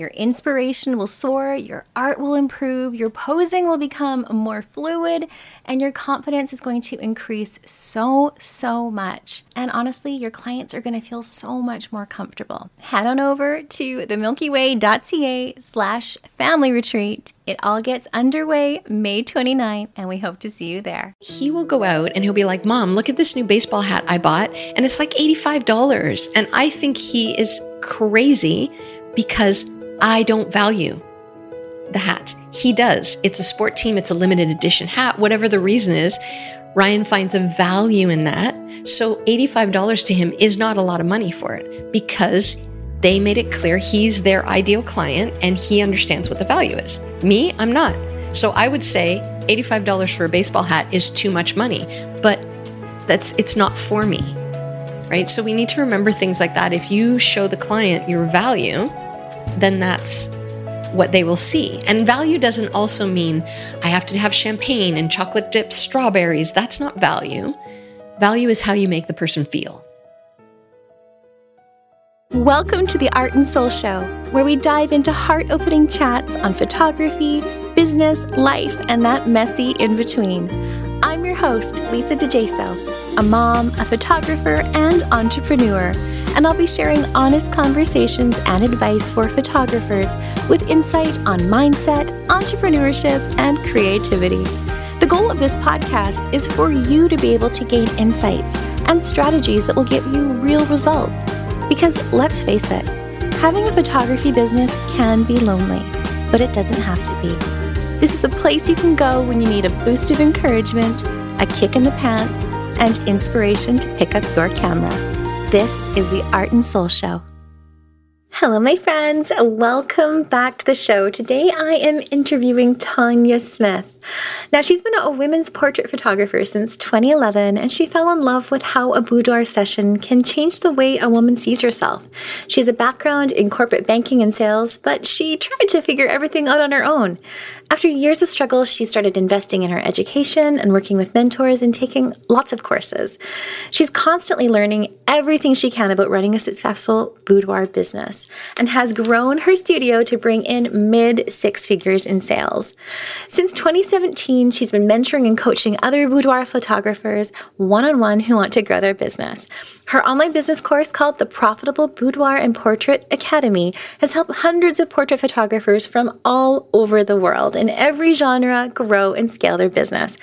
Your inspiration will soar, your art will improve, your posing will become more fluid, and your confidence is going to increase so, so much. And honestly, your clients are going to feel so much more comfortable. Head on over to themilkyway.ca slash family retreat. It all gets underway May 29th, and we hope to see you there. He will go out and he'll be like, Mom, look at this new baseball hat I bought, and it's like $85. And I think he is crazy because I don't value the hat. He does. It's a sport team, it's a limited edition hat, whatever the reason is. Ryan finds a value in that. So $85 to him is not a lot of money for it because they made it clear he's their ideal client and he understands what the value is. Me, I'm not. So I would say $85 for a baseball hat is too much money, but that's it's not for me. Right? So we need to remember things like that. If you show the client your value, then that's what they will see. And value doesn't also mean I have to have champagne and chocolate dipped strawberries. That's not value. Value is how you make the person feel. Welcome to the Art and Soul Show, where we dive into heart opening chats on photography, business, life, and that messy in between. I'm your host, Lisa DiGeso, a mom, a photographer, and entrepreneur and I'll be sharing honest conversations and advice for photographers with insight on mindset, entrepreneurship, and creativity. The goal of this podcast is for you to be able to gain insights and strategies that will give you real results. Because let's face it, having a photography business can be lonely, but it doesn't have to be. This is a place you can go when you need a boost of encouragement, a kick in the pants, and inspiration to pick up your camera. This is the Art and Soul Show. Hello, my friends. Welcome back to the show. Today I am interviewing Tanya Smith. Now, she's been a women's portrait photographer since 2011, and she fell in love with how a boudoir session can change the way a woman sees herself. She has a background in corporate banking and sales, but she tried to figure everything out on her own. After years of struggle, she started investing in her education and working with mentors and taking lots of courses. She's constantly learning everything she can about running a successful boudoir business and has grown her studio to bring in mid six figures in sales. Since 2017, she's been mentoring and coaching other boudoir photographers one on one who want to grow their business. Her online business course called the Profitable Boudoir and Portrait Academy has helped hundreds of portrait photographers from all over the world in every genre grow and scale their business.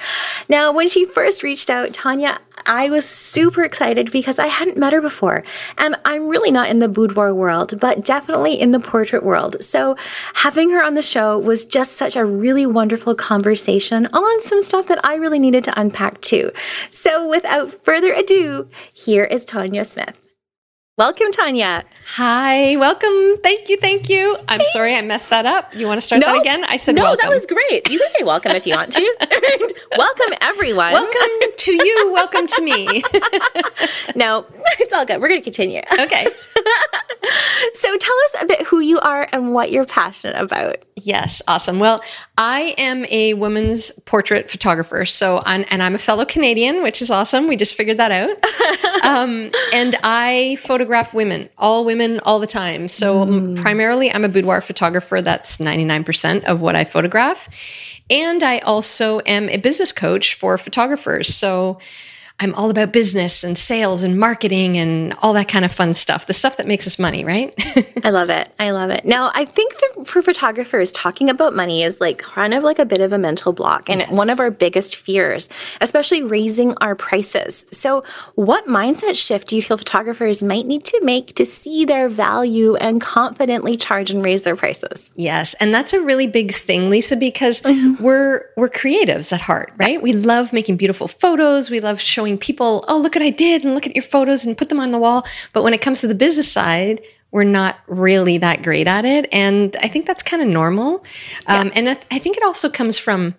Now, when she first reached out, Tanya I was super excited because I hadn't met her before. And I'm really not in the boudoir world, but definitely in the portrait world. So having her on the show was just such a really wonderful conversation on some stuff that I really needed to unpack too. So without further ado, here is Tanya Smith. Welcome, Tanya. Hi, welcome. Thank you, thank you. I'm Thanks. sorry I messed that up. You want to start no, that again? I said no. Welcome. That was great. You can say welcome if you want to. welcome, everyone. Welcome to you. Welcome to me. no, it's all good. We're going to continue. Okay. so tell us a bit who you are and what you're passionate about. Yes, awesome. Well, I am a woman's portrait photographer. So, I'm, and I'm a fellow Canadian, which is awesome. We just figured that out. um, and I photograph women, all women, all the time. So mm. primarily, I'm a boudoir photographer. That's 99% of what I photograph. And I also am a business coach for photographers. So I'm all about business and sales and marketing and all that kind of fun stuff, the stuff that makes us money, right? I love it. I love it. Now, I think for photographers, talking about money is like kind of like a bit of a mental block and yes. one of our biggest fears, especially raising our prices. So, what mindset shift do you feel photographers might need to make to see their value and confidently charge and raise their prices? Yes, and that's a really big thing, Lisa, because mm-hmm. we're we're creatives at heart, right? We love making beautiful photos, we love showing showing people, oh, look what I did and look at your photos and put them on the wall. But when it comes to the business side, we're not really that great at it. And I think that's kind of normal. Yeah. Um, and I, th- I think it also comes from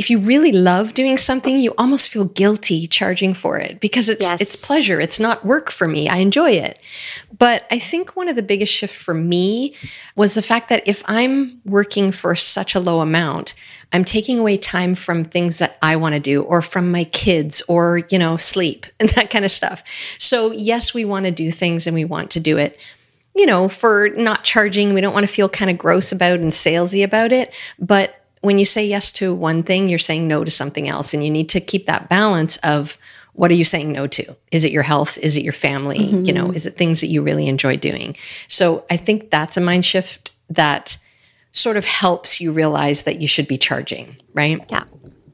if you really love doing something, you almost feel guilty charging for it because it's yes. it's pleasure. It's not work for me. I enjoy it. But I think one of the biggest shifts for me was the fact that if I'm working for such a low amount, I'm taking away time from things that I want to do or from my kids or, you know, sleep and that kind of stuff. So, yes, we want to do things and we want to do it, you know, for not charging. We don't want to feel kind of gross about and salesy about it. But when you say yes to one thing, you're saying no to something else. And you need to keep that balance of, what are you saying no to? Is it your health? Is it your family? Mm-hmm. You know, is it things that you really enjoy doing? So I think that's a mind shift that sort of helps you realize that you should be charging, right? Yeah.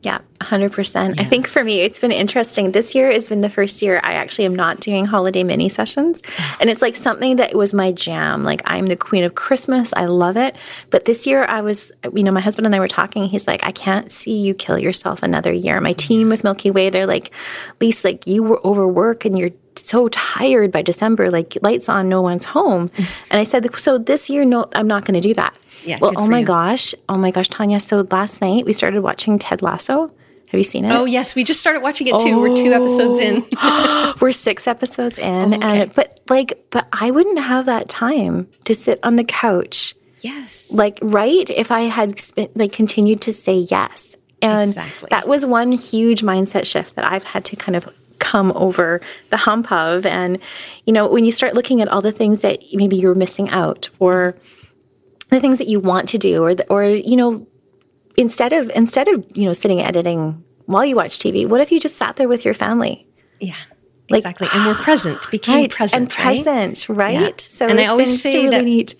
Yeah, 100%. Yeah. I think for me, it's been interesting. This year has been the first year I actually am not doing holiday mini sessions. And it's like something that was my jam. Like, I'm the queen of Christmas. I love it. But this year, I was, you know, my husband and I were talking. He's like, I can't see you kill yourself another year. My team mm-hmm. with Milky Way, they're like, Lisa, like, you were overwork and you're so tired by December, like lights on, no one's home. and I said, so this year, no, I'm not going to do that. Yeah. Well, oh my you. gosh. Oh my gosh, Tanya. So last night we started watching Ted Lasso. Have you seen it? Oh yes, we just started watching it too. Oh. We're two episodes in. Oh, we're six episodes in, oh, okay. and but like, but I wouldn't have that time to sit on the couch. Yes. Like right, if I had spent like continued to say yes, and exactly. that was one huge mindset shift that I've had to kind of come over the hump of. And you know, when you start looking at all the things that maybe you're missing out, or the things that you want to do or the, or you know instead of instead of you know sitting editing while you watch TV what if you just sat there with your family yeah like, exactly and we're present became right, present and present right, right? Yeah. so and I always say really that neat.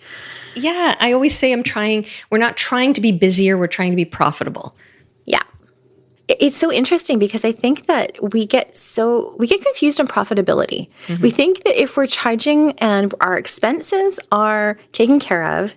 yeah I always say I'm trying we're not trying to be busier we're trying to be profitable it's so interesting because I think that we get so we get confused on profitability. Mm-hmm. We think that if we're charging and our expenses are taken care of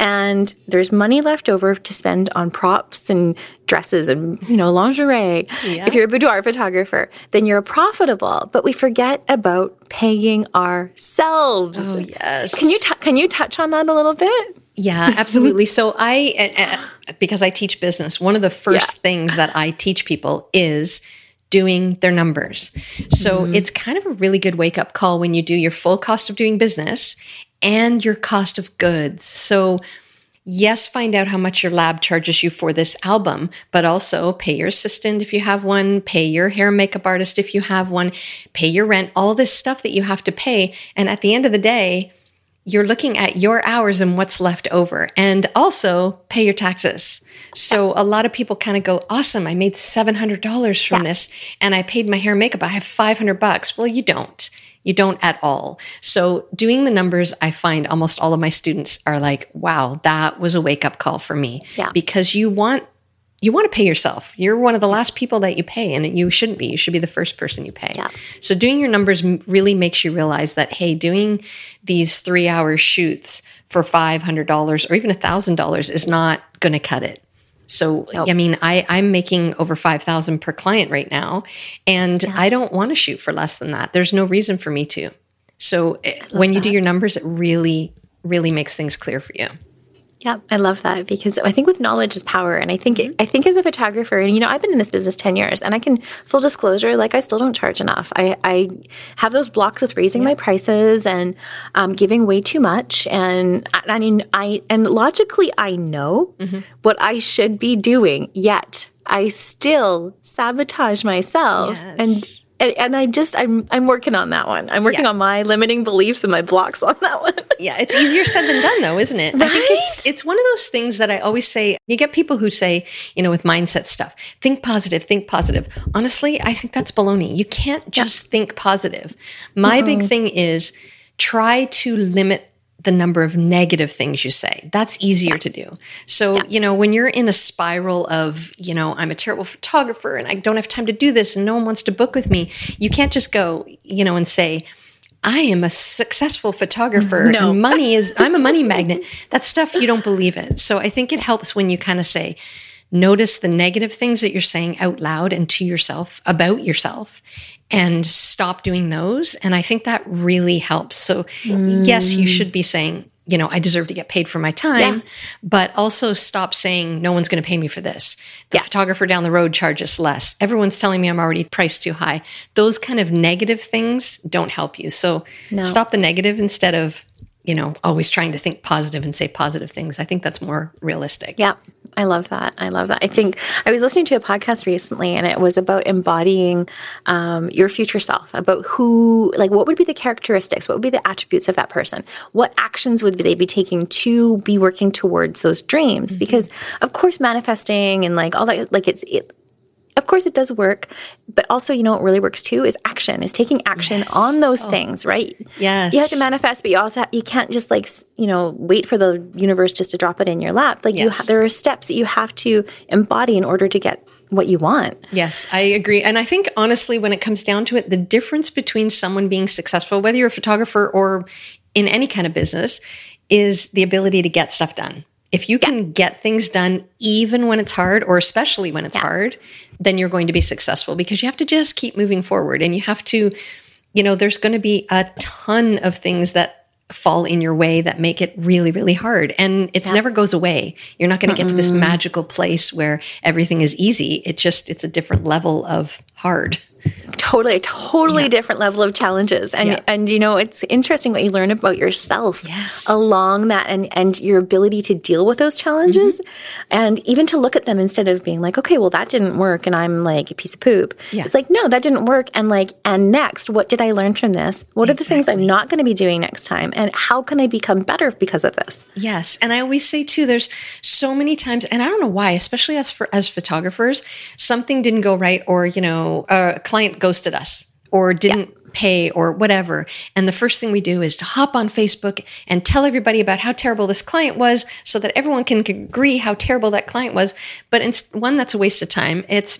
and there's money left over to spend on props and dresses and you know lingerie yeah. if you're a boudoir photographer then you're profitable but we forget about paying ourselves oh yes can you t- can you touch on that a little bit yeah absolutely so i because i teach business one of the first yeah. things that i teach people is doing their numbers. So mm-hmm. it's kind of a really good wake up call when you do your full cost of doing business and your cost of goods. So, yes, find out how much your lab charges you for this album, but also pay your assistant if you have one, pay your hair and makeup artist if you have one, pay your rent, all this stuff that you have to pay. And at the end of the day, you're looking at your hours and what's left over, and also pay your taxes. So a lot of people kind of go, "Awesome, I made seven hundred dollars from yeah. this, and I paid my hair and makeup. I have five hundred bucks." Well, you don't. You don't at all. So, doing the numbers, I find almost all of my students are like, wow, that was a wake up call for me. Yeah. Because you want you want to pay yourself. You're one of the last people that you pay, and you shouldn't be. You should be the first person you pay. Yeah. So, doing your numbers really makes you realize that, hey, doing these three hour shoots for $500 or even $1,000 is not going to cut it. So nope. I mean, I I'm making over five thousand per client right now, and yeah. I don't want to shoot for less than that. There's no reason for me to. So eh, when you do your numbers, it really really makes things clear for you. Yeah, I love that because I think with knowledge is power, and I think mm-hmm. I think as a photographer, and you know, I've been in this business ten years, and I can full disclosure, like I still don't charge enough. I, I have those blocks with raising yeah. my prices and um, giving way too much, and I mean, I and logically I know mm-hmm. what I should be doing, yet I still sabotage myself yes. and and, and I just I'm I'm working on that one. I'm working Yeah. on my limiting beliefs and my blocks on that one. Yeah, it's easier said than done, though, isn't it? I think it's it's one of those things that I always say. You get people who say, you know, with mindset stuff, think positive, think positive. Honestly, I think that's baloney. You can't just think positive. My big mm-hmm. thing is try to limit the number of negative things you say. That's easier to do. So, you know, when you're in a spiral of, you know, I'm a terrible photographer and I don't have time to do this and no one wants to book with me, you can't just go, you know, and say, I am a successful photographer. No. And money is, I'm a money magnet. That stuff, you don't believe it. So I think it helps when you kind of say, notice the negative things that you're saying out loud and to yourself about yourself and stop doing those. And I think that really helps. So, yes, you mm. should be saying, you know, I deserve to get paid for my time, but also stop saying, no one's going to pay me for this. The photographer down the road charges less. Everyone's telling me I'm already priced too high. Those kind of negative things don't help you. So, stop the negative instead of, you know, always trying to think positive and say positive things. I think that's more realistic. Yeah, I love that. I love that. I think I was listening to a podcast recently and it was about embodying um, your future self, about who, like, what would be the characteristics, what would be the attributes of that person? What actions would they be taking to be working towards those dreams? Because, of course, manifesting and like all that, like, it's, it, of course it does work, but also, you know, what really works too is action, is taking action on those oh. things, right? Yes. You have to manifest, but you also ha- you can't just like you know wait for the universe just to drop it in your lap. Like you, Yes. ha- there are steps that you have to embody in order to get what you want. Yes, I agree. And I think honestly, when it comes down to it, the difference between someone being successful, whether you're a photographer or in any kind of business, is the ability to get stuff done. If you can get things done, even when it's hard, or especially when it's hard, then you're going to be successful because you have to just keep moving forward and you have to, you know, there's going to be a ton of things that fall in your way that make it really, really hard. And it never goes away. You're not going to get to this magical place where everything is easy. It just, it's a different level of hard. Totally, a totally different level of challenges, and Yeah. and you know it's interesting what you learn about yourself Yes. along that, and and your ability to deal with those challenges, Mm-hmm. and even to look at them instead of being like, okay, well that didn't work, and I'm like a piece of poop. Yeah. It's like no, that didn't work, and like and next, what did I learn from this? What are the things I'm not going to be doing next time, and how can I become better because of this? Yes, and I always say too. There's so many times, and I don't know why, especially as for as photographers, something didn't go right, or you know, a client ghosted us, or didn't pay, or whatever. And the first thing we do is to hop on Facebook and tell everybody about how terrible this client was, so that everyone can agree how terrible that client was. But it's one that's a waste of time. It's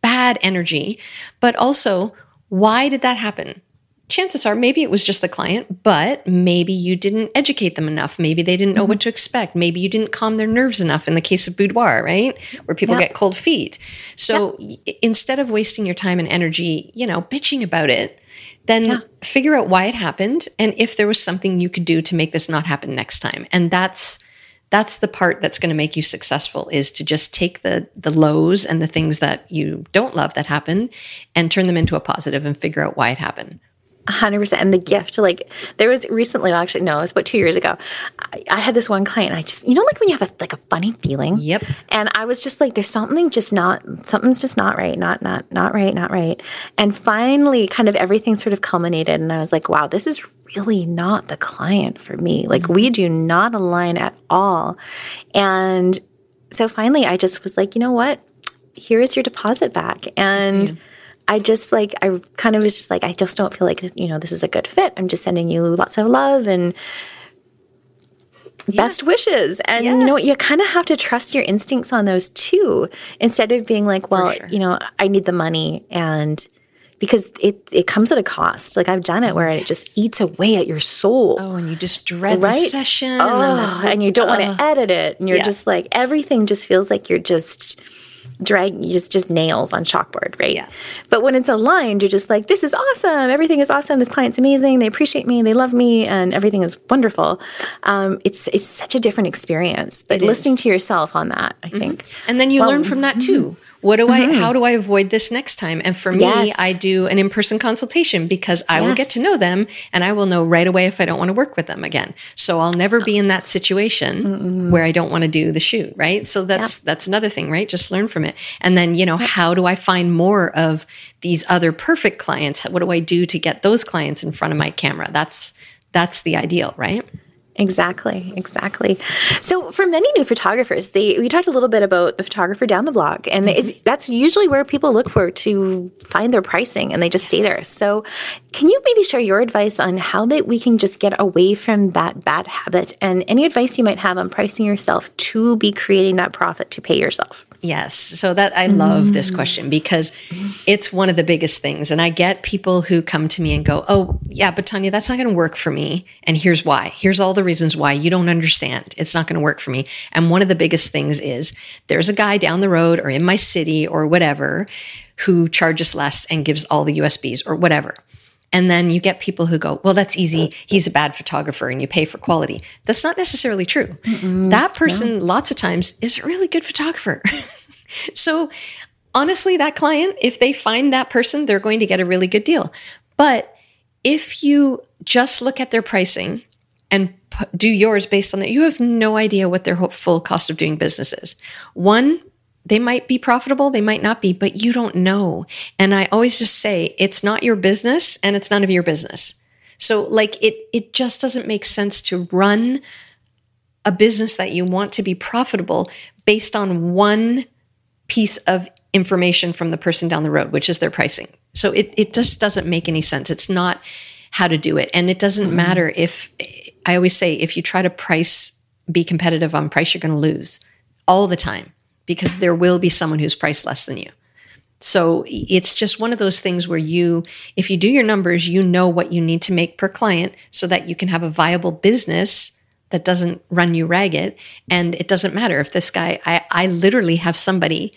bad energy, but also, why did that happen? Chances are maybe it was just the client, but maybe you didn't educate them enough. Maybe they didn't know mm-hmm. what to expect. Maybe you didn't calm their nerves enough in the case of boudoir, right? Where people Yeah. get cold feet. So y- instead of wasting your time and energy, you know, bitching about it, then figure out why it happened and if there was something you could do to make this not happen next time. And that's that's the part that's going to make you successful is to just take the the lows and the things that you don't love that happen and turn them into a positive and figure out why it happened. Hundred percent. And the gift, like there was recently, well, actually, no, it was about two years ago. I, I had this one client. I just, you know, like when you have a, like a funny feeling. Yep. And I was just like, there's something just not, something's just not right, not, not, not right, not right. And finally, kind of everything sort of culminated, and I was like, wow, this is really not the client for me. Like we do not align at all. And so finally, I just was like, you know what? Here is your deposit back, and. I just like I kind of was just like I just don't feel like you know this is a good fit. I'm just sending you lots of love and best wishes. And you know? You kind of have to trust your instincts on those too, instead of being like, well, sure. you know, I need the money and because it it comes at a cost. Like I've done it where it just eats away at your soul. Oh, and you just dread Right? the session. Oh, and, the- and you don't want to edit it, and you're Yeah. just like everything just feels like you're just drag just just nails on chalkboard, right? Yeah. But when it's aligned, you're just like, this is awesome. Everything is awesome. This client's amazing. They appreciate me. They love me, and everything is wonderful. Um, it's it's such a different experience. But It is. listening to yourself on that, I think. And then you Well, learn from that too. What do I, mm-hmm. how do I avoid this next time? And for me, Yes. I do an in person consultation because I will get to know them and I will know right away if I don't want to work with them again. So I'll never be in that situation where I don't want to do the shoot, right? So that's that's another thing, right? Just learn from it. And then, you know, how do I find more of these other perfect clients? What do I do to get those clients in front of my camera? That's that's the ideal, right? Exactly, exactly. So for many new photographers, they we talked a little bit about the photographer down the block, and mm-hmm. it's, that's usually where people look for to find their pricing, and they just stay there. So, can you maybe share your advice on how that we can just get away from that bad habit, and any advice you might have on pricing yourself to be creating that profit to pay yourself? Yes. So that I love this mm. question because it's one of the biggest things. And I get people who come to me and go, Oh, yeah, but Tanya, that's not going to work for me. And here's why. Here's all the reasons why you don't understand. It's not going to work for me. And one of the biggest things is there's a guy down the road or in my city or whatever who charges less and gives all the USBs or whatever. And then you get people who go, well, that's easy. He's a bad photographer and you pay for quality. That's not necessarily true. that person, lots of times, is a really good photographer. so, honestly, that client, if they find that person, they're going to get a really good deal. But if you just look at their pricing and p- do yours based on that, you have no idea what their whole full cost of doing business is. One, they might be profitable, they might not be, but you don't know. And I always just say it's not your business and it's none of your business. So like it it just doesn't make sense to run a business that you want to be profitable based on one piece of information from the person down the road, which is their pricing. So it it just doesn't make any sense. It's not how to do it. And it doesn't mm-hmm. matter if I always say if you try to price be competitive on price, you're going to lose all the time because there will be someone who's priced less than you. So it's just one of those things where you, if you do your numbers, you know what you need to make per client so that you can have a viable business that doesn't run you ragged. And it doesn't matter if this guy, I, I literally have somebody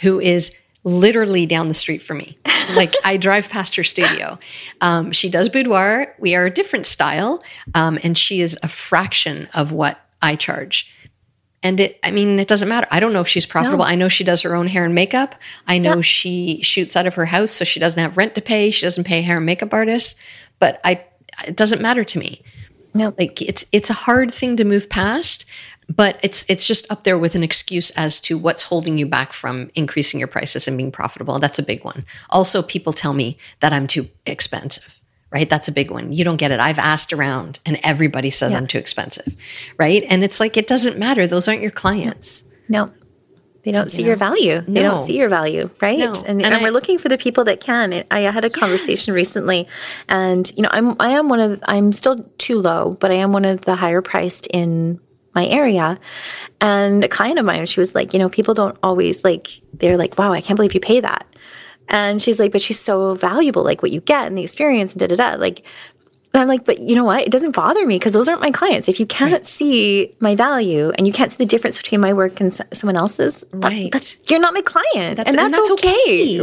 who is literally down the street from me. Like I drive past her studio. Um, she does boudoir. We are a different style. Um, and she is a fraction of what I charge. And it, I mean, it doesn't matter. I don't know if she's profitable. I know she does her own hair and makeup. I know she shoots out of her house, so she doesn't have rent to pay. She doesn't pay hair and makeup artists But I, it doesn't matter to me. No. Like it's it's a hard thing to move past, but it's it's just up there with an excuse as to what's holding you back from increasing your prices and being profitable. That's a big one. Also, people tell me that I'm too expensive. Right? That's a big one. You don't get it. I've asked around and everybody says I'm too expensive. Right? And it's like it doesn't matter. Those aren't your clients. No. They don't see your value. They No. don't see your value, right? No. And, And and, we're looking for the people that can. I had a conversation recently, and you know, I'm I am one of I'm still too low, but I am one of the higher priced in my area. And a client of mine, she was like, you know, people don't always like. They're like, wow, I can't believe you pay that. And she's like, but she's so valuable, like what you get and the experience and da da da. Like, and I'm like, but you know what? It doesn't bother me because those aren't my clients. If you can't see my value and you can't see the difference between my work and someone else's, Right. that's, you're not my client, and that's, okay,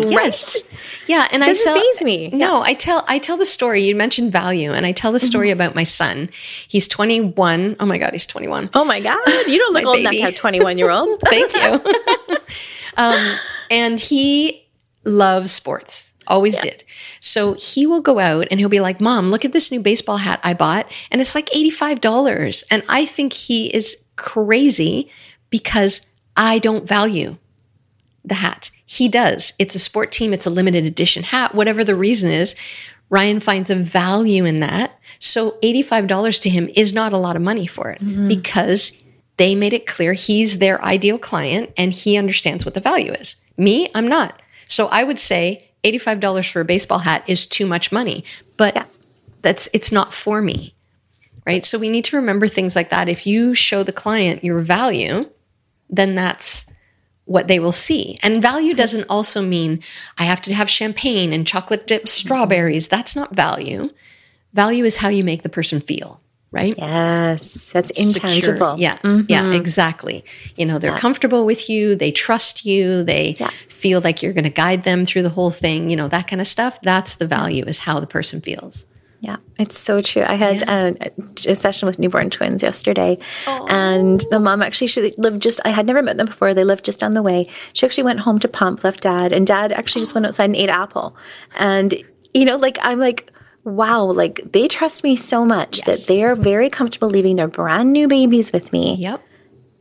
Yes. right? Yeah, and Doesn't I tell, me. No, I tell I tell the story. You mentioned value, and I tell the story Mm-hmm. about my son. He's 21. Oh my god, he's 21. Oh my god, you don't look old enough to baby. have 21 year old. Thank you. um, and he loves sports, always did. So he will go out and he'll be like, Mom, look at this new baseball hat I bought. And it's like $85. And I think he is crazy because I don't value the hat. He does. It's a sport team, it's a limited edition hat, whatever the reason is. Ryan finds a value in that. So $85 to him is not a lot of money for it mm-hmm. because they made it clear he's their ideal client and he understands what the value is. Me, I'm not. So I would say $85 for a baseball hat is too much money, but Yeah. that's it's not for me. Right? So we need to remember things like that. If you show the client your value, then that's what they will see. And value doesn't also mean I have to have champagne and chocolate dipped mm-hmm. strawberries. That's not value. Value is how you make the person feel, right? Yes, that's Secure. intangible. Yeah. Mhm. Yeah, exactly. You know, they're comfortable with you, they trust you, they Yeah. feel like you're going to guide them through the whole thing, you know, that kind of stuff. That's the value is how the person feels. Yeah, it's so true. I had yeah. a, a, session with newborn twins yesterday, Aww. and the mom actually she lived just. I had never met them before. They lived just down the way. She actually went home to pump, left dad, and dad actually just went outside and ate apple. And you know, like I'm like, wow, like they trust me so much yes. that they are very comfortable leaving their brand new babies with me. Yep.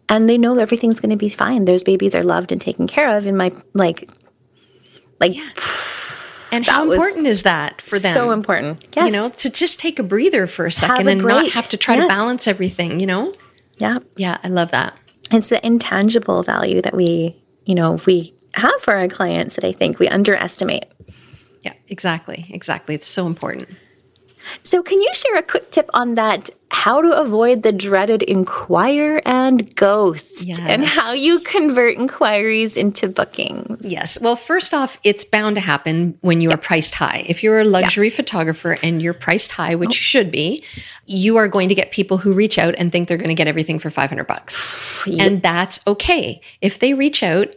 And they know everything's going to be fine. Those babies are loved and taken care of in my like, like. Yeah and how important is that for them? So important. Yes. You know, to just take a breather for a second a and break. not have to try yes. to balance everything, you know? Yeah. Yeah, I love that. It's the intangible value that we, you know, we have for our clients that I think we underestimate. Yeah, exactly. Exactly. It's so important. So, can you share a quick tip on that? How to avoid the dreaded inquire and ghost, yes. and how you convert inquiries into bookings? Yes. Well, first off, it's bound to happen when you are priced high. If you're a luxury photographer and you're priced high, which oh. you should be, you are going to get people who reach out and think they're going to get everything for 500 bucks. Yep. And that's okay. If they reach out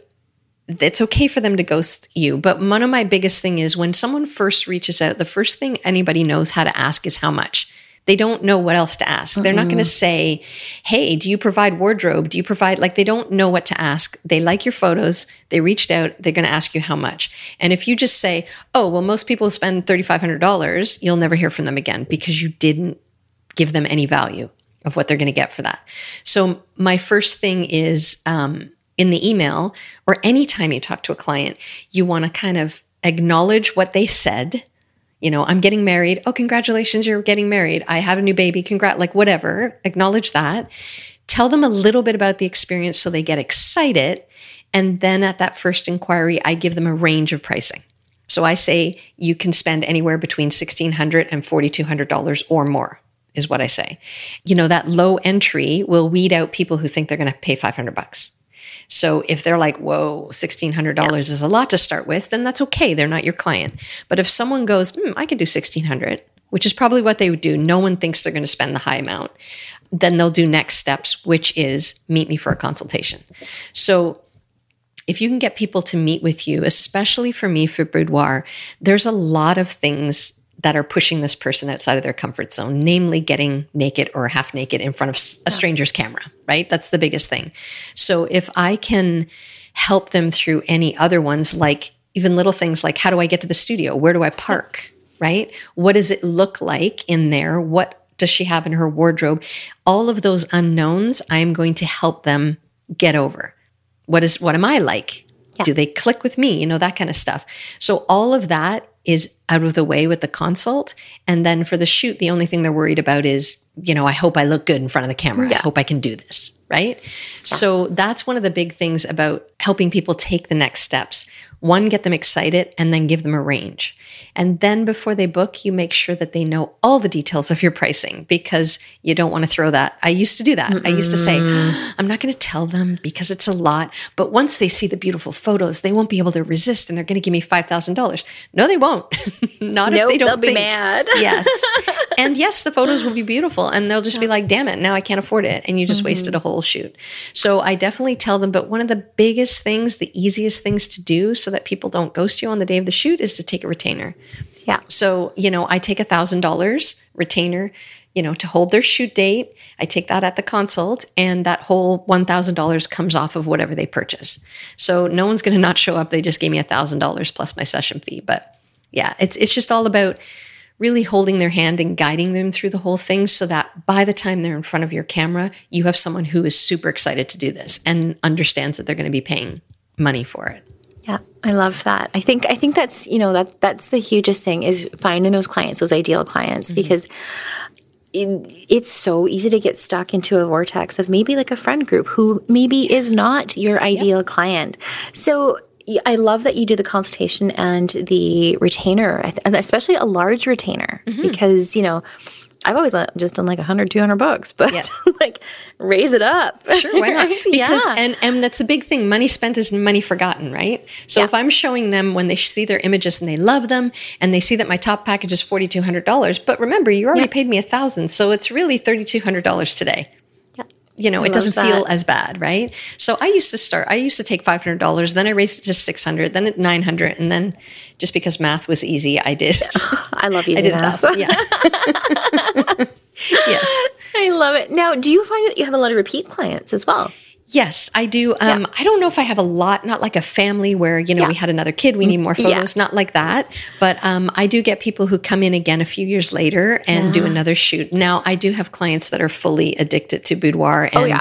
it's okay for them to ghost you. But one of my biggest thing is when someone first reaches out, the first thing anybody knows how to ask is how much. They don't know what else to ask. Mm-hmm. They're not going to say, Hey, do you provide wardrobe? Do you provide, like, they don't know what to ask. They like your photos. They reached out. They're going to ask you how much. And if you just say, Oh, well, most people spend $3,500, you'll never hear from them again because you didn't give them any value of what they're going to get for that. So, my first thing is, um, in the email or anytime you talk to a client, you want to kind of acknowledge what they said. You know, I'm getting married. Oh, congratulations, you're getting married. I have a new baby. Congrat, like whatever. Acknowledge that. Tell them a little bit about the experience so they get excited. And then at that first inquiry, I give them a range of pricing. So I say you can spend anywhere between $1,600 and $4,200 or more is what I say. You know, that low entry will weed out people who think they're going to pay 500 bucks. So if they're like, whoa, $1,600 yeah. is a lot to start with, then that's okay. They're not your client. But if someone goes, hmm, I could do 1600 which is probably what they would do. No one thinks they're going to spend the high amount. Then they'll do next steps, which is meet me for a consultation. So if you can get people to meet with you, especially for me for boudoir, there's a lot of things that are pushing this person outside of their comfort zone, namely getting naked or half naked in front of a stranger's camera, right? That's the biggest thing. So if I can help them through any other ones, like even little things like how do I get to the studio? Where do I park? Right? What does it look like in there? What does she have in her wardrobe? All of those unknowns, I'm going to help them get over. What is what am I like? Yeah. Do they click with me? You know, that kind of stuff. So all of that is out of the way with the consult. And then for the shoot, the only thing they're worried about is, you know, I hope I look good in front of the camera. Yeah. I hope I can do this. Right. Yeah. So that's one of the big things about helping people take the next steps. One, get them excited and then give them a range. And then before they book, you make sure that they know all the details of your pricing because you don't want to throw that. I used to do that. Mm-mm. I used to say, I'm not going to tell them because it's a lot. But once they see the beautiful photos, they won't be able to resist and they're going to give me $5,000. No, they won't. not nope, if they don't they'll think. be mad. yes. And yes, the photos will be beautiful and they'll just yeah. be like, damn it, now I can't afford it. And you just mm-hmm. wasted a whole shoot. So I definitely tell them. But one of the biggest things, the easiest things to do so that people don't ghost you on the day of the shoot is to take a retainer. Yeah. So, you know, I take a thousand dollars retainer, you know, to hold their shoot date. I take that at the consult and that whole $1,000 comes off of whatever they purchase. So no one's going to not show up. They just gave me a thousand dollars plus my session fee. But yeah, it's, it's just all about really holding their hand and guiding them through the whole thing so that by the time they're in front of your camera, you have someone who is super excited to do this and understands that they're going to be paying money for it. Yeah, I love that. I think I think that's you know that that's the hugest thing is finding those clients, those ideal clients, mm-hmm. because it, it's so easy to get stuck into a vortex of maybe like a friend group who maybe is not your ideal yep. client. So I love that you do the consultation and the retainer, especially a large retainer, mm-hmm. because you know I've always uh, just done like 100, 200 bucks, but yeah. like raise it up. Sure, why not? Because, yeah. and, and that's a big thing. Money spent is money forgotten, right? So yeah. if I'm showing them when they see their images and they love them and they see that my top package is $4,200, but remember, you already paid me a thousand. So it's really $3,200 today you know, I it doesn't that. feel as bad, right? So I used to start, I used to take $500, then I raised it to 600, then at 900. And then just because math was easy, I did. I love easy I did math. yeah. yes. I love it. Now, do you find that you have a lot of repeat clients as well? Yes, I do. Um, Yeah. I don't know if I have a lot, not like a family where, you know, Yeah. we had another kid, we need more Yeah. photos, not like that. But um, I do get people who come in again a few years later and do another shoot. Now, I do have clients that are fully addicted to boudoir. And, Oh, yeah.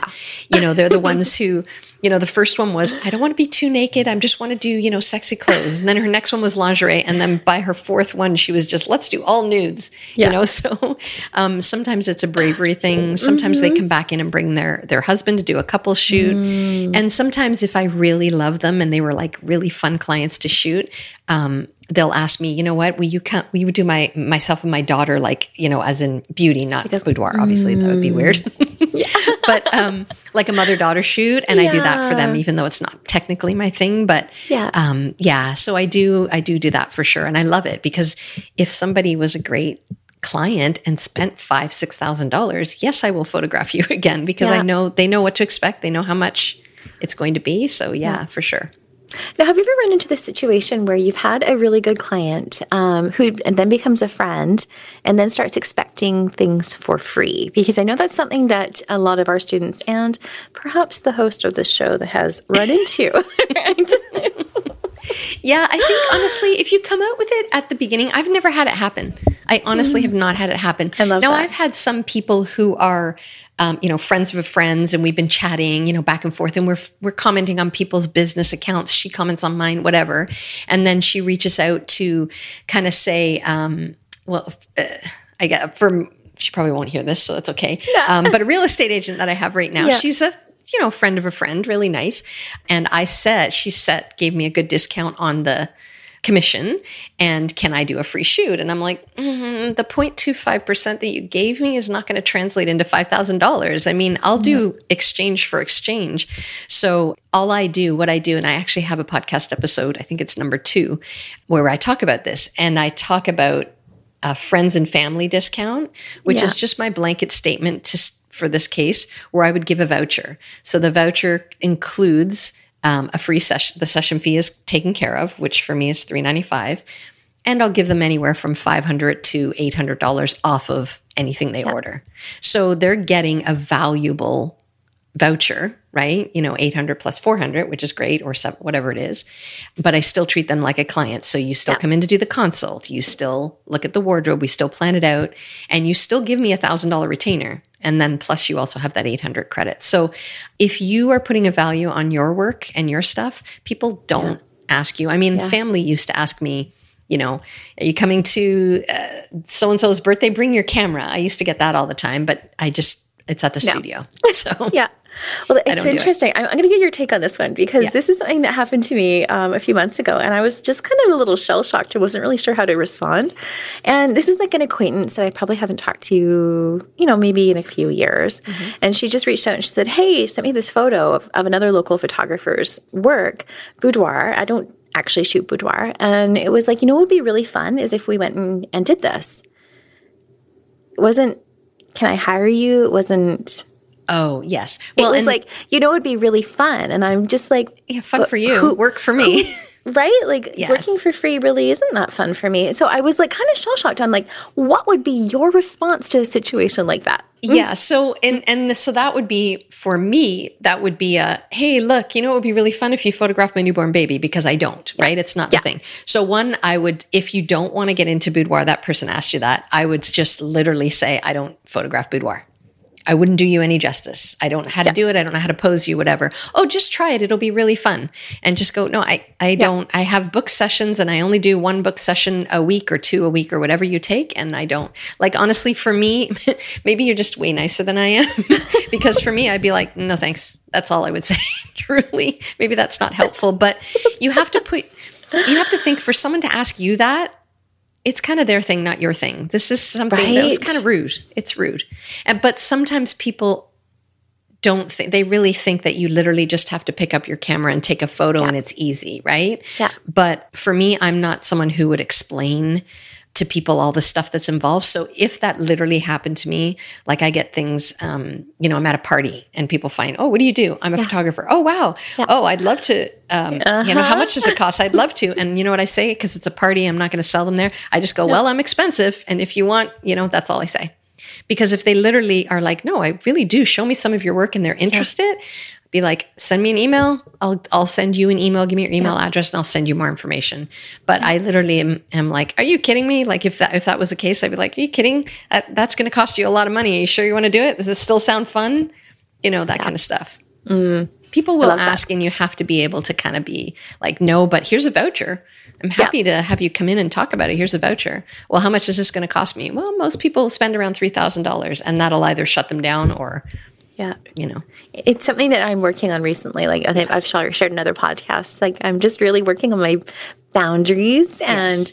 you know, they're the ones who, you know, the first one was, I don't want to be too naked. I just want to do, you know, sexy clothes. And then her next one was lingerie. And then by her fourth one, she was just, let's do all nudes. Yeah. You know, so um, sometimes it's a bravery thing. Sometimes Mm-hmm. they come back in and bring their their husband to do a couple shoot. Mm. And sometimes if I really love them and they were like really fun clients to shoot, um, they'll ask me, you know what, will you come, will you do my myself and my daughter like, you know, as in beauty, not boudoir. Obviously that would be weird. but um, like a mother daughter shoot, and I do that for them, even though it's not technically my thing. But Yeah. um, yeah. So I do, I do do that for sure, and I love it because if somebody was a great client and spent five, six thousand dollars, yes, I will photograph you again because Yeah. I know they know what to expect. They know how much it's going to be. So yeah, for sure. Now, have you ever run into this situation where you've had a really good client um, who then becomes a friend and then starts expecting things for free? Because I know that's something that a lot of our students and perhaps the host of the show that has run into. Yeah, I think honestly, if you come out with it at the beginning, I've never had it happen. I honestly have not had it happen. Mm. I love now that. I've had some people who are, um, you know, friends of friends, and we've been chatting, you know, back and forth, and we're we're commenting on people's business accounts. She comments on mine, whatever, and then she reaches out to kind of say, um, well, uh, I get for she probably won't hear this, so it's okay. Um, but a real estate agent that I have right now, Yeah. she's a you know friend of a friend, really nice, and I said she set gave me a good discount on the commission and can I do a free shoot? And I'm like, mm, the 0.25% that you gave me is not going to translate into $5,000. I mean, I'll do exchange for exchange. So all I do, what I do, and I actually have a podcast episode, I think it's number two, where I talk about this and I talk about a friends and family discount, which Yeah. is just my blanket statement to, for this case, where I would give a voucher. So the voucher includes um, a free session. The session fee is taken care of, which for me is three ninety five, and I'll give them anywhere from five hundred to eight hundred dollars off of anything they order. So they're getting a valuable voucher, right? You know, 800 plus 400, which is great, or seven, whatever it is. But I still treat them like a client. So you still Yeah. come in to do the consult. You still look at the wardrobe. We still plan it out. And you still give me a $1,000 retainer. And then plus you also have that 800 credits. So if you are putting a value on your work and your stuff, people don't ask you. I mean, Yeah. family used to ask me, you know, are you coming to uh, so and so's birthday? Bring your camera. I used to get that all the time, but I just, it's at the No. studio. So yeah. Well, it's it. interesting. I'm, I'm going to get your take on this one because Yeah. this is something that happened to me um, a few months ago, and I was just kind of a little shell shocked. I wasn't really sure how to respond. And this is like an acquaintance that I probably haven't talked to, you know, maybe in a few years. Mm-hmm. And she just reached out and she said, "Hey, sent me this photo of, of another local photographer's work, boudoir. I don't actually shoot boudoir, and it was like, you know, what would be really fun is if we went and, and did this. It wasn't." Can I hire you? It wasn't Oh yes. it Well, was and like you know it'd be really fun and i'm just like yeah, fun for you. who- Work for me. right like Yes. working for free really isn't that fun for me so i was like kind of shell shocked i'm like what would be your response to a situation like that mm. yeah. So and and so that would be for me. That would be a hey, look. You know, it would be really fun if you photograph my newborn baby because I don't. Right? It's not Yeah. the thing. So one, I would if you don't want to get into boudoir, that person asked you that. I would just literally say I don't photograph boudoir. I wouldn't do you any justice. I don't know how to do it. I don't know how to pose you, whatever. Oh, just try it. It'll be really fun. And just go, no, I, I don't, I have book sessions and I only do one book session a week or two a week or whatever you take. And I don't like, honestly, for me, maybe you're just way nicer than I am because for me, I'd be like, no, thanks. That's all I would say. Truly. Maybe that's not helpful, but you have to put, you have to think for someone to ask you that, it's kind of their thing, not your thing. This is something that was kind of rude. It's rude. And but sometimes people don't think they really think that you literally just have to pick up your camera and take a photo and it's easy, right? Yeah. But for me, I'm not someone who would explain to people all the stuff that's involved. So if that literally happened to me, like I get things, um, you know, I'm at a party and people find, oh, what do you do? I'm a yeah. photographer. Oh, wow. Yeah. Oh, I'd love to, um, uh-huh. you know, how much does it cost? I'd love to. And you know what I say? Because it's a party, I'm not going to sell them there. I just go, no. well, I'm expensive. And if you want, you know, that's all I say. Because if they literally are like, no, I really do, show me some of your work and they're interested, yeah be like, send me an email. I'll I'll send you an email. Give me your email yeah. address, and I'll send you more information. But I literally am, am, like, are you kidding me? Like, if that if that was the case, I'd be like, are you kidding? That, that's going to cost you a lot of money. Are you sure you want to do it? Does it still sound fun? You know that yeah. kind of stuff. Mm. People will ask, that. and you have to be able to kind of be like, no, but here's a voucher. I'm happy yeah. to have you come in and talk about it. Here's a voucher. Well, how much is this going to cost me? Well, most people spend around three thousand dollars, and that'll either shut them down or yeah. You know, it's something that I'm working on recently. Like I think I've shared another podcast. Like I'm just really working on my boundaries and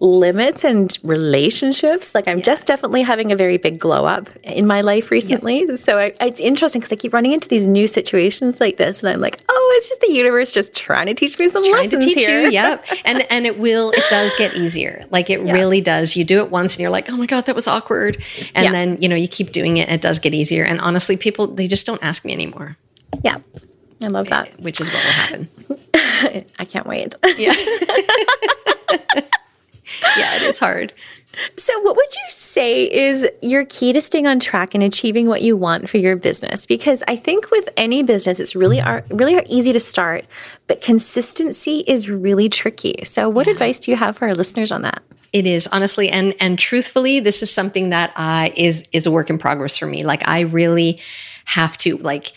limits and relationships. Like I'm yeah. just definitely having a very big glow up in my life recently. Yep. So I, it's interesting because I keep running into these new situations like this, and I'm like, oh, it's just the universe just trying to teach me some trying lessons to teach here. You, yep. and and it will. It does get easier. Like it really does. You do it once, and you're like, oh my god, that was awkward. And yeah. then you know you keep doing it, and it does get easier. And honestly, people they just don't ask me anymore. Yeah. I love that. Which is what will happen. I can't wait. yeah. yeah, it is hard. So, what would you say is your key to staying on track and achieving what you want for your business? Because I think with any business, it's really are, really easy to start, but consistency is really tricky. So, what yeah. advice do you have for our listeners on that? It is honestly, and and truthfully, this is something that uh, is is a work in progress for me. Like, I really have to like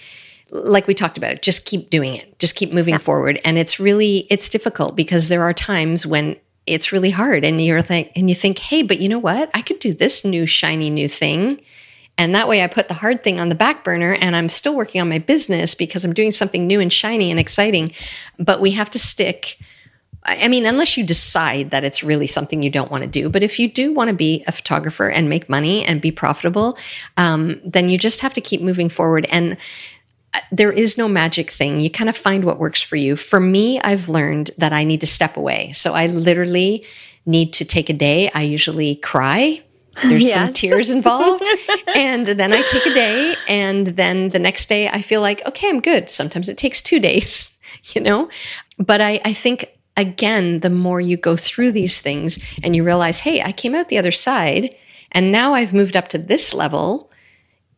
like we talked about, just keep doing it. Just keep moving yeah. forward. And it's really it's difficult because there are times when it's really hard and you're think and you think, "Hey, but you know what? I could do this new shiny new thing." And that way I put the hard thing on the back burner and I'm still working on my business because I'm doing something new and shiny and exciting. But we have to stick I mean, unless you decide that it's really something you don't want to do. But if you do want to be a photographer and make money and be profitable, um, then you just have to keep moving forward. And Uh, there is no magic thing. You kind of find what works for you. For me, I've learned that I need to step away. So I literally need to take a day. I usually cry. There's yes. some tears involved. and then I take a day. And then the next day, I feel like, okay, I'm good. Sometimes it takes two days, you know? But I, I think, again, the more you go through these things and you realize, hey, I came out the other side. And now I've moved up to this level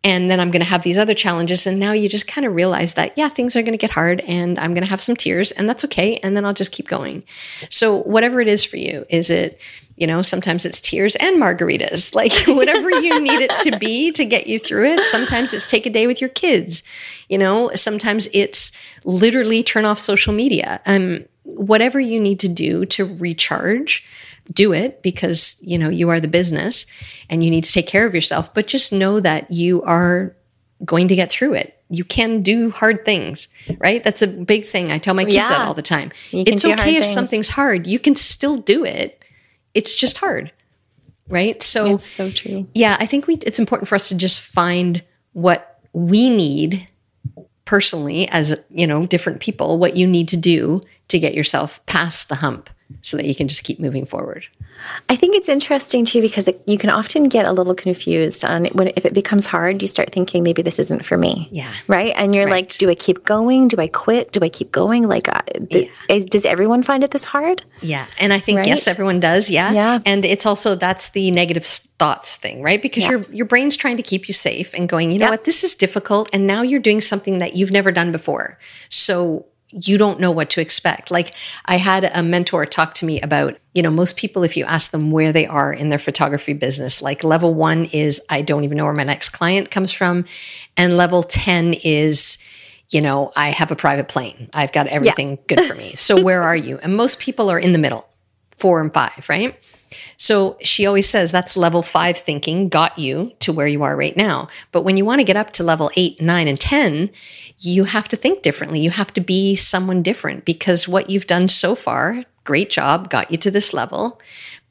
and then I'm going to have these other challenges. And now you just kind of realize that, yeah, things are going to get hard and I'm going to have some tears and that's okay. And then I'll just keep going. So, whatever it is for you, is it, you know, sometimes it's tears and margaritas, like whatever you need it to be to get you through it. Sometimes it's take a day with your kids, you know, sometimes it's literally turn off social media. Um, whatever you need to do to recharge do it because you know you are the business and you need to take care of yourself but just know that you are going to get through it. You can do hard things right? That's a big thing. I tell my kids yeah. that all the time. It's okay if things. something's hard. You can still do it. It's just hard right? So it's so true. yeah i think we it's important for us to just find what we need personally as you know different people what you need to do to get yourself past the hump so that you can just keep moving forward. I think it's interesting too because it, you can often get a little confused on when if it becomes hard, you start thinking maybe this isn't for me. Yeah. Right. And you're right. like, do I keep going? Do I quit? Do I keep going? Like, uh, th- yeah. is, does everyone find it this hard? Yeah. And I think right? yes, everyone does. Yeah. Yeah. And it's also that's the negative thoughts thing, right? Because yeah. your your brain's trying to keep you safe and going. You know yep. what? This is difficult, and now you're doing something that you've never done before. So you don't know what to expect. Like I had a mentor talk to me about, you know, most people, if you ask them where they are in their photography business, like level one is, I don't even know where my next client comes from. And level 10 is, you know, I have a private plane. I've got everything yeah. good for me. So where are you? And most people are in the middle, four and five, right? So she always says that's level five thinking got you to where you are right now. But when you want to get up to level eight, nine, and 10, you have to think differently. You have to be someone different because what you've done so far, great job, got you to this level.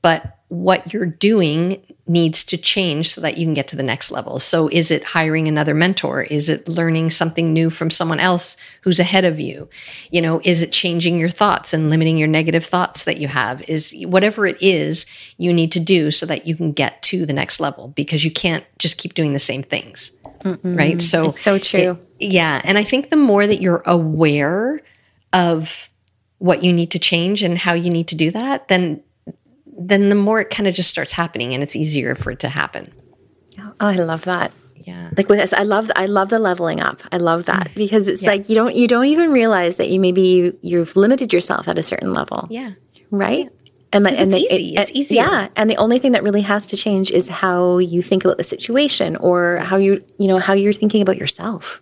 But what you're doing needs to change so that you can get to the next level. So, is it hiring another mentor? Is it learning something new from someone else who's ahead of you? You know, is it changing your thoughts and limiting your negative thoughts that you have? Is whatever it is you need to do so that you can get to the next level because you can't just keep doing the same things. Mm-mm. Right. So, it's so true. It, yeah. And I think the more that you're aware of what you need to change and how you need to do that, then then the more it kind of just starts happening and it's easier for it to happen. Oh, I love that. Yeah. Like with this, I love I love the leveling up. I love that mm. because it's yeah. like you don't you don't even realize that you maybe you've limited yourself at a certain level. Yeah. Right? And, the, and it's the, easy. It, it's easy. Yeah. And the only thing that really has to change is how you think about the situation or how you you know how you're thinking about yourself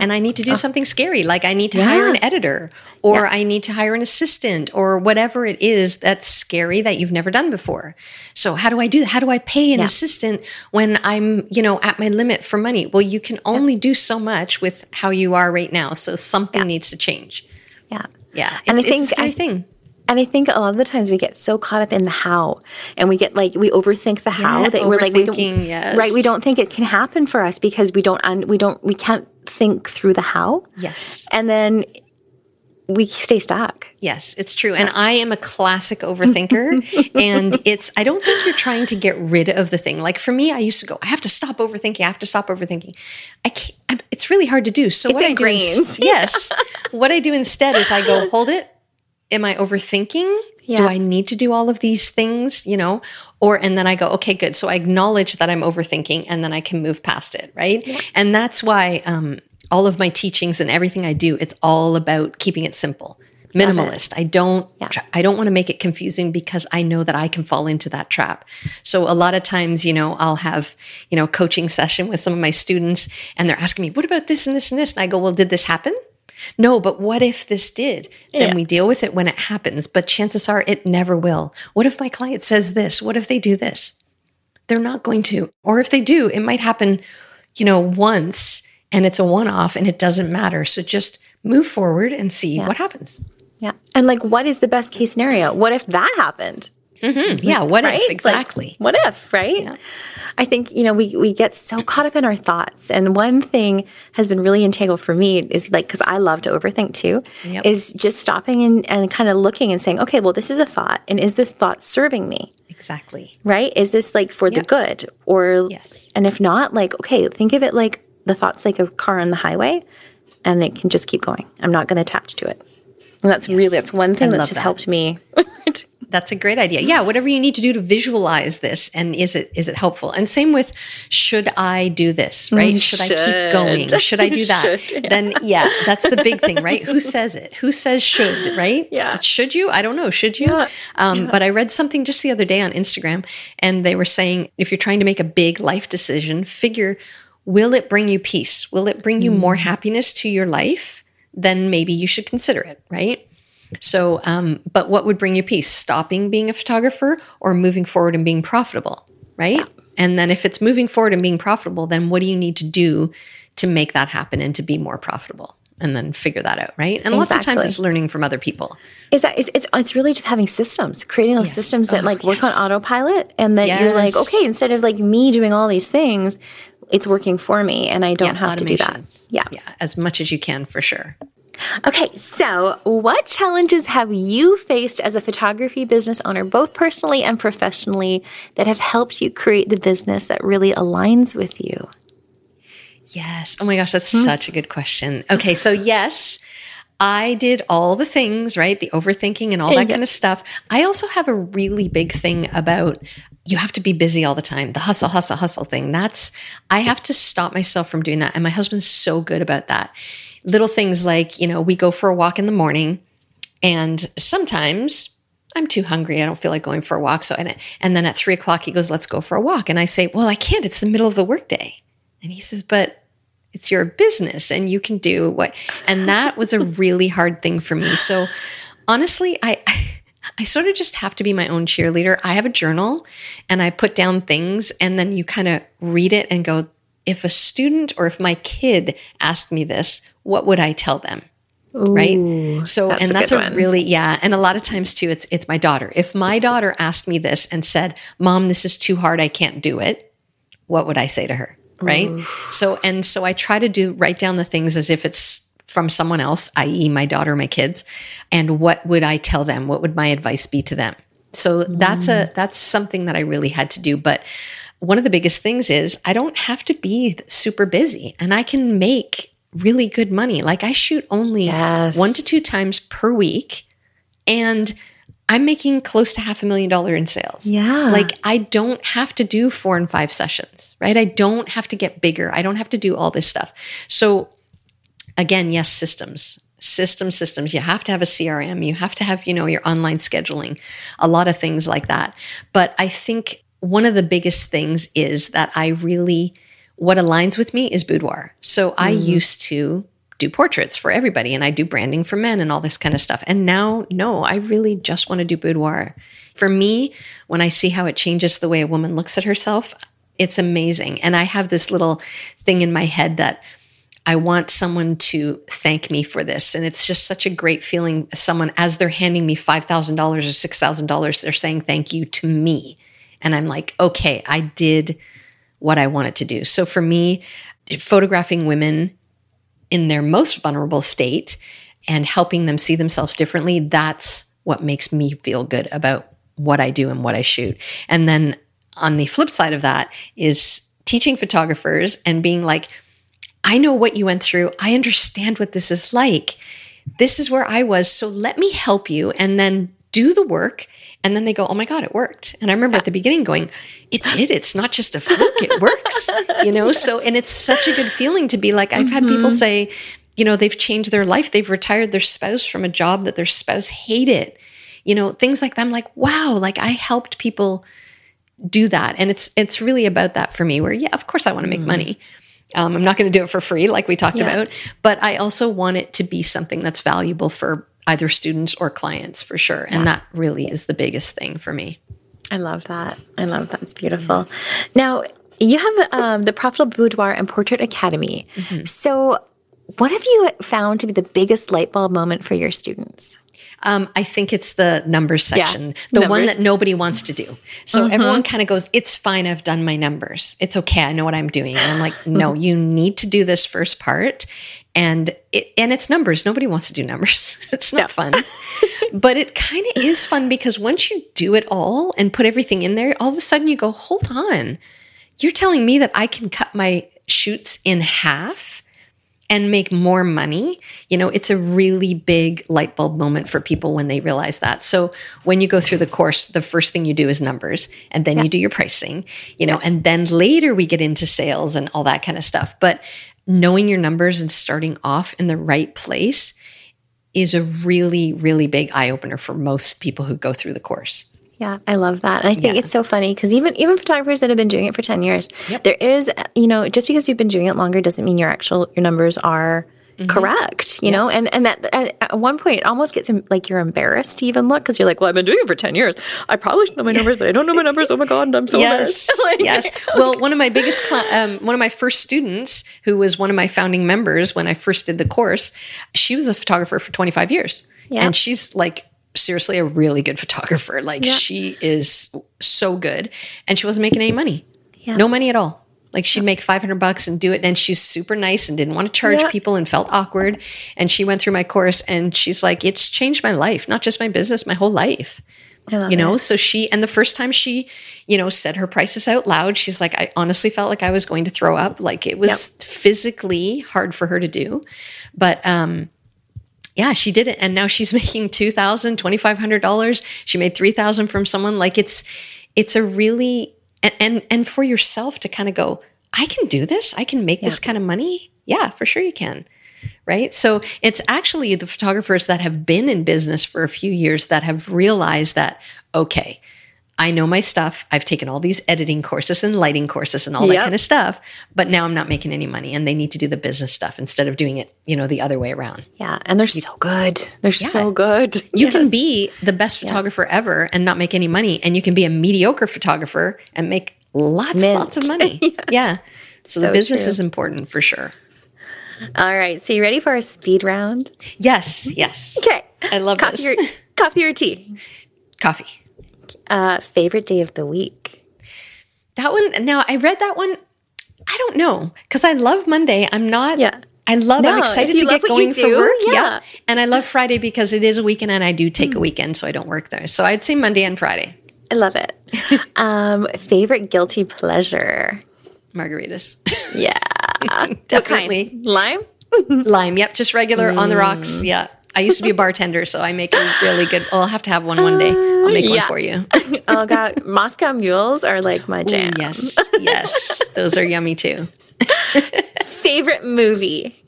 and I need to do oh. something scary, like I need to yeah. hire an editor or yeah. I need to hire an assistant or whatever it is that's scary that you've never done before. So how do I do that? How do I pay an yeah. assistant when I'm, you know, at my limit for money? Well, you can only do so much with how you are right now. So something needs to change. Yeah. Yeah. and I think I think and I think a lot of the times we get so caught up in the how, and we get like we overthink the how yeah, that we're like, we don't, yes. right? We don't think it can happen for us because we don't, un, we don't, we can't think through the how. Yes, and then we stay stuck. Yes, it's true. And I am a classic overthinker. and it's, I don't think you're trying to get rid of the thing. Like for me, I used to go, I have to stop overthinking. I have to stop overthinking. I can't, I'm, it's really hard to do. So it's what ingrained. I do, in, yes, what I do instead is I go, hold it, am I overthinking? Yeah. Do I need to do all of these things, you know? Or, and then I go, okay, good. So I acknowledge that I'm overthinking and then I can move past it, right? Yeah. And that's why um, all of my teachings and everything I do, it's all about keeping it simple minimalist i don't yeah. i don't want to make it confusing because i know that i can fall into that trap so a lot of times you know i'll have you know coaching session with some of my students and they're asking me what about this and this and this and i go well did this happen no, but what if this did? Then we deal with it when it happens, but chances are it never will. What if my client says this? What if they do this? They're not going to. Or if they do, it might happen, you know, once and it's a one off and it doesn't matter. So just move forward and see yeah. what happens. Yeah. And like, what is the best case scenario? What if that happened? Mm-hmm. Yeah. What right? if? Exactly. Like, what if, right? Yeah. I think, you know, we, we get so caught up in our thoughts. And one thing has been really integral for me is like, because I love to overthink too, yep. is just stopping and, and kind of looking and saying, okay, well, this is a thought. And is this thought serving me? Exactly. Right? Is this like for yep. the good? Or, yes. and if not, like, okay, think of it like the thought's like a car on the highway and it can just keep going. I'm not going to attach to it. And that's yes. really, that's one thing that's just that. helped me That's a great idea. Yeah, whatever you need to do to visualize this and is it is it helpful? And same with should I do this, right? Mm, should, should. I keep going? Should I do that? should, yeah. Then yeah, that's the big thing, right? Who says it? Who says should, right? Yeah. Should you? I don't know. Should you? Yeah. Um, yeah. but I read something just the other day on Instagram and they were saying if you're trying to make a big life decision, figure will it bring you peace? Will it bring you mm. more happiness to your life? Then maybe you should consider it, right? So, um, but what would bring you peace? Stopping being a photographer or moving forward and being profitable, right? Yeah. And then if it's moving forward and being profitable, then what do you need to do to make that happen and to be more profitable? And then figure that out, right? And exactly. lots of times it's learning from other people. Is that it's, it's, it's really just having systems, creating those yes. systems that oh, like work yes. on autopilot, and that yes. you're like, okay, instead of like me doing all these things, it's working for me, and I don't yeah, have to do that. Yeah, yeah, as much as you can for sure. Okay, so what challenges have you faced as a photography business owner, both personally and professionally, that have helped you create the business that really aligns with you? Yes. Oh my gosh, that's hmm. such a good question. Okay, so yes, I did all the things, right? The overthinking and all that yeah. kind of stuff. I also have a really big thing about you have to be busy all the time. The hustle, hustle, hustle thing. That's, I have to stop myself from doing that. And my husband's so good about that little things like, you know, we go for a walk in the morning and sometimes I'm too hungry. I don't feel like going for a walk. So, and, and then at three o'clock, he goes, let's go for a walk. And I say, well, I can't. It's the middle of the workday. And he says, but it's your business and you can do what. And that was a really hard thing for me. So honestly, I, I sort of just have to be my own cheerleader. I have a journal and I put down things and then you kind of read it and go, if a student or if my kid asked me this, what would I tell them? right? So that's and that's a, a really yeah and a lot of times too it's it's my daughter. If my daughter asked me this and said mom this is too hard i can't do it what would i say to her? Right? Ooh. so and so i try to do write down the things as if it's from someone else i.e my daughter my kids and what would i tell them? What would my advice be to them? So mm. that's a that's something that i really had to do but one of the biggest things is i don't have to be super busy and i can make really good money. Like I shoot only yes. one to two times per week and I'm making close to half a million dollar in sales. Yeah. Like I don't have to do four and five sessions, right? I don't have to get bigger. I don't have to do all this stuff. So again, yes, systems. System systems. You have to have a CRM. You have to have, you know, your online scheduling, a lot of things like that. But I think one of the biggest things is that I really what aligns with me is boudoir. So I mm-hmm. used to do portraits for everybody and I do branding for men and all this kind of stuff. And now, no, I really just want to do boudoir. For me, when I see how it changes the way a woman looks at herself, it's amazing. And I have this little thing in my head that I want someone to thank me for this. And it's just such a great feeling. Someone, as they're handing me $5,000 or $6,000, they're saying thank you to me. And I'm like, okay, I did what I wanted to do. So for me, photographing women in their most vulnerable state and helping them see themselves differently, that's what makes me feel good about what I do and what I shoot. And then on the flip side of that is teaching photographers and being like, I know what you went through. I understand what this is like. This is where I was. So let me help you and then do the work and then they go, oh my God, it worked. And I remember yeah. at the beginning going, it did. It's not just a fluke, it works. You know, yes. so, and it's such a good feeling to be like, I've mm-hmm. had people mm-hmm. say, you know, they've changed their life. They've retired their spouse from a job that their spouse hated. You know, things like that. I'm like, wow, like I helped people do that. And it's it's really about that for me, where yeah, of course I want to make mm-hmm. money. Um, I'm not going to do it for free, like we talked yeah. about, but I also want it to be something that's valuable for either students or clients for sure. And yeah. that really is the biggest thing for me. I love that. I love that. It's beautiful. Mm-hmm. Now, you have um, the Profitable Boudoir and Portrait Academy. Mm-hmm. So, what have you found to be the biggest light bulb moment for your students? Um, I think it's the numbers section, yeah, the numbers. one that nobody wants to do. So mm-hmm. everyone kind of goes, It's fine. I've done my numbers. It's okay. I know what I'm doing. And I'm like, No, you need to do this first part and it, and it's numbers. Nobody wants to do numbers. it's not fun. but it kind of is fun because once you do it all and put everything in there, all of a sudden you go, "Hold on. You're telling me that I can cut my shoots in half and make more money?" You know, it's a really big light bulb moment for people when they realize that. So, when you go through the course, the first thing you do is numbers, and then yeah. you do your pricing, you know, yeah. and then later we get into sales and all that kind of stuff. But knowing your numbers and starting off in the right place is a really, really big eye opener for most people who go through the course. Yeah, I love that. And I think yeah. it's so funny because even even photographers that have been doing it for 10 years, yep. there is, you know, just because you've been doing it longer doesn't mean your actual your numbers are mm-hmm. correct, you yeah. know? And and that at, at, one point it almost gets like you're embarrassed to even look because you're like, well, I've been doing it for 10 years. I probably should know my numbers, but I don't know my numbers. Oh my God, I'm so yes. like, yes. Well, one of my biggest, cl- um, one of my first students who was one of my founding members when I first did the course, she was a photographer for 25 years. Yeah. And she's like seriously a really good photographer. Like yeah. she is so good. And she wasn't making any money. Yeah. No money at all. Like she'd make 500 bucks and do it. And she's super nice and didn't want to charge yeah. people and felt awkward. And she went through my course and she's like, it's changed my life, not just my business, my whole life. you know, it. so she, and the first time she, you know, said her prices out loud, she's like, I honestly felt like I was going to throw up. Like it was yep. physically hard for her to do. But, um, yeah, she did it. And now she's making $2,000, $2,500. She made 3000 from someone. Like it's, it's a really and and, and for yourself to kind of go i can do this. I can make yeah. this kind of money. Yeah for sure you can right? So it's actually the photographers that have been in business for a few years that have realized that okay I know my stuff. I've taken all these editing courses and lighting courses and all yep. that kind of stuff, but now I'm not making any money and they need to do the business stuff instead of doing it, you know, the other way around. Yeah, and they're so good. They're yeah. so good. You yes. can be the best photographer yeah. ever and not make any money and you can be a mediocre photographer and make lots Mint. lots of money. yes. Yeah. So, so, the business true. is important for sure. All right. So you ready for a speed round? Yes, yes. Okay. I love Coffee this. or, coffee or tea? Coffee. Uh, favorite day of the week? That one, now I read that one. I don't know because I love Monday. I'm not. Yeah. I love. It. I'm excited to get going for do, work. yeah. and I love Friday because it is a weekend and I do take a weekend, so I don't work there. So I'd say Monday and Friday. I love it. um, favorite guilty pleasure? Margaritas, Yeah. definitely Lime? lime. Yep, just regular on the rocks. Yeah. I used to be a bartender, so I make a really good. Well, I'll have to have one one day. I'll make yeah. one for you. oh god, Moscow mules are like my Ooh, jam. yes, yes, those are yummy too. Favorite movie?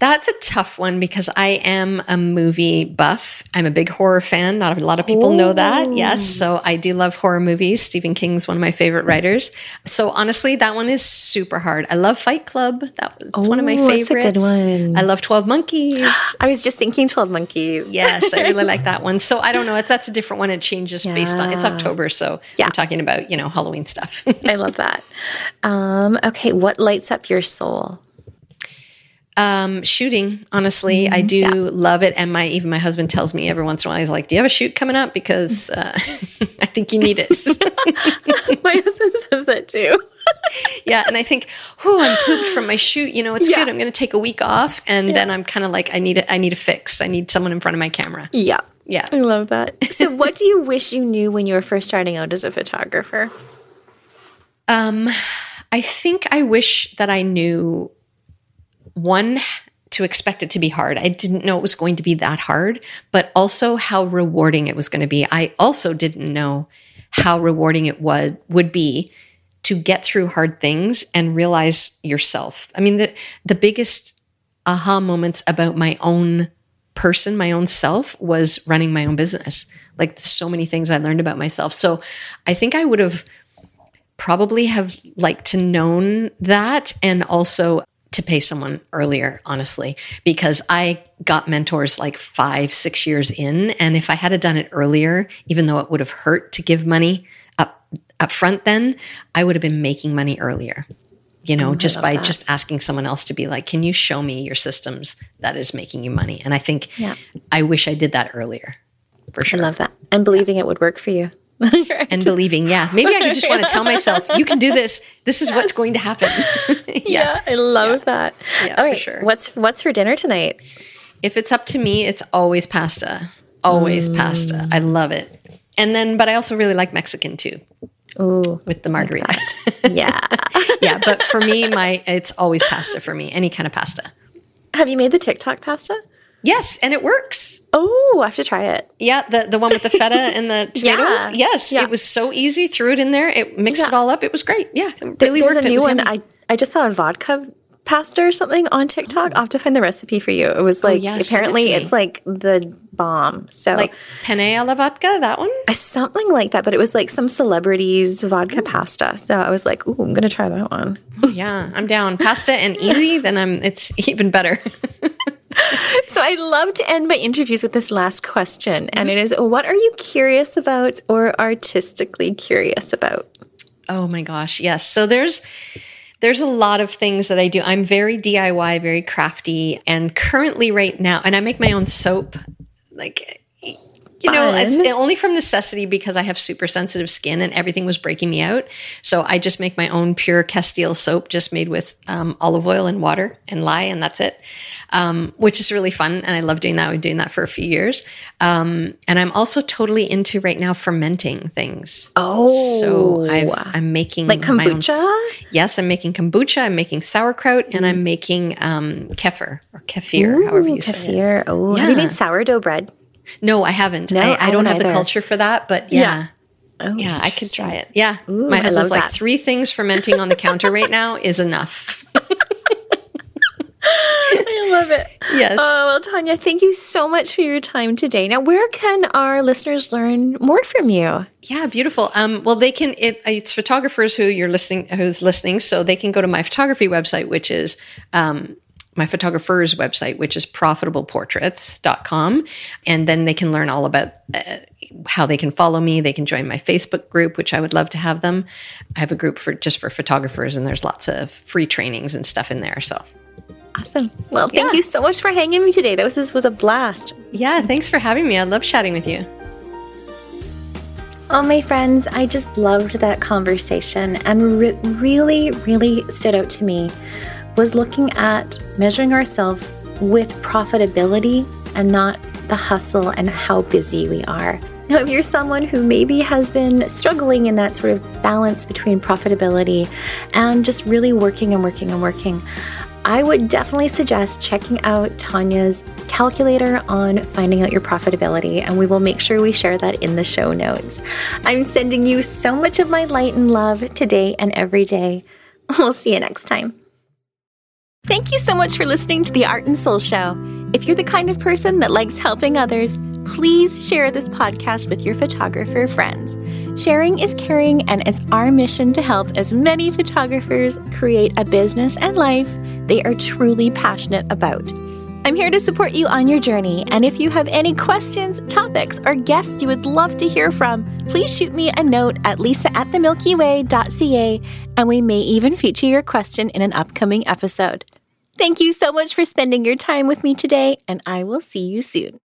That's a tough one because I am a movie buff. I'm a big horror fan. Not a lot of people know that. Yes. So I do love horror movies. Stephen King's one of my favorite writers. So honestly, that one is super hard. I love Fight Club. That's one of my Oh, favorites. that's a good one. I love 12 Monkeys. I was just thinking Twelve Monkeys. yes, I really like that one. So I don't know. It's that's a different one. It changes based on it's October. So Yeah. I'm talking about, you know, Halloween stuff. I love that. Um, okay, what lights up your soul? Um, shooting, honestly, Mm-hmm. I do love it. And my even my husband tells me every once in a while, he's like, "Do you have a shoot coming up? Because uh, I think you need it." My husband says that too. yeah, and I think, "Oh, I'm pooped from my shoot. You know, it's Yeah. good. I'm going to take a week off." And then I'm kind of like, "I need it. I need a fix. I need someone in front of my camera." Yeah. Yeah. I love that. So what do you wish you knew when you were first starting out as a photographer? Um, I think I wish that I knew one to expect it to be hard. I didn't know it was going to be that hard, but also how rewarding it was going to be. I also didn't know how rewarding it would would be to get through hard things and realize yourself. I mean, the the biggest aha moments about my own person, my own self, was running my own business. Like so many things I learned about myself. So I think I would have probably have liked to known that and also to pay someone earlier honestly because i got mentors like five six years in and if i had done it earlier even though it would have hurt to give money up up front then i would have been making money earlier you know oh, just by that. just asking someone else to be like can you show me your systems that is making you money and i think Yeah. i wish i did that earlier for sure. I love that. And believing it would work for you. and believing yeah maybe i could just want to tell myself you can do this this is what's going to happen yeah. I love that. Yeah, All for sure. What's what's for dinner tonight? if it's up to me it's always pasta always mm. pasta i love it and then but i also really like mexican too Ooh. with the margarita Yeah. yeah but for me my it's always pasta for me any kind of pasta Have you made the TikTok pasta? Yes and it works Oh, I have to try it. yeah the, the one with the feta and the tomatoes Yeah. yes Yeah. it was so easy threw it in there it mixed it all up it was great yeah it There- really There's worked a new one. yummy. I I just saw a vodka pasta or something on TikTok. Oh. I'll have to find the recipe for you. It was oh, like Oh, yeah, apparently to it's like the bomb. So like penne alla vodka that one something like that, but it was like some celebrities vodka pasta. So I was like, ooh, I'm gonna try that one. yeah i'm down pasta and easy then i'm it's even better So I love to end my interviews with this last question, and it is what are you curious about or artistically curious about? Oh my gosh, yes. So there's there's a lot of things that I do. I'm very DIY, very crafty, and currently right now, and I make my own soap. Like you know, it's only from necessity because I have super sensitive skin and everything was breaking me out. So I just make my own pure Castile soap, just made with um, olive oil and water and lye, and that's it. Um, which is really fun, and I love doing that. I've been doing that for a few years, um, and I'm also totally into right now fermenting things. Oh, So I've, I'm making like kombucha. yes, I'm making kombucha. I'm making sauerkraut, and I'm making um, kefir or kefir, however you say it. kefir. Oh, have you made sourdough bread? No, I haven't. No, I, I I don't have the culture for that, but yeah. Oh, Yeah, I could try it. Yeah. Ooh, My husband's like, that. three things fermenting on the counter right now is enough. I love it. Yes. Oh, well, Tanya, thank you so much for your time today. Now, where can our listeners learn more from you? Yeah, beautiful. Um, well, they can. It, it's photographers who you're listening, who's listening, so they can go to my photography website, which is um, my photographer's website, which is profitableportraits.com, and then they can learn all about uh, how they can follow me. They can join my Facebook group, which I would love to have them. I have a group for just for photographers, and there's lots of free trainings and stuff in there. So Awesome. Well, thank Yeah. you so much for hanging with me today. This was, was a blast. Yeah, thanks for having me. I love chatting with you. Oh, my friends, I just loved that conversation and re- really, really stood out to me was looking at measuring ourselves with profitability and not the hustle and how busy we are. Now, if you're someone who maybe has been struggling in that sort of balance between profitability and just really working and working and working, I would definitely suggest checking out Tanya's calculator on finding out your profitability, and we will make sure we share that in the show notes. I'm sending you so much of my light and love today and every day. We'll see you next time. Thank you so much for listening to the Art and Soul Show. If you're the kind of person that likes helping others, please share this podcast with your photographer friends. Sharing is caring, and it's our mission to help as many photographers create a business and life they are truly passionate about. I'm here to support you on your journey, and if you have any questions, topics, or guests you would love to hear from, please shoot me a note at lisa at themilkyway.ca, and we may even feature your question in an upcoming episode. Thank you so much for spending your time with me today, and I will see you soon.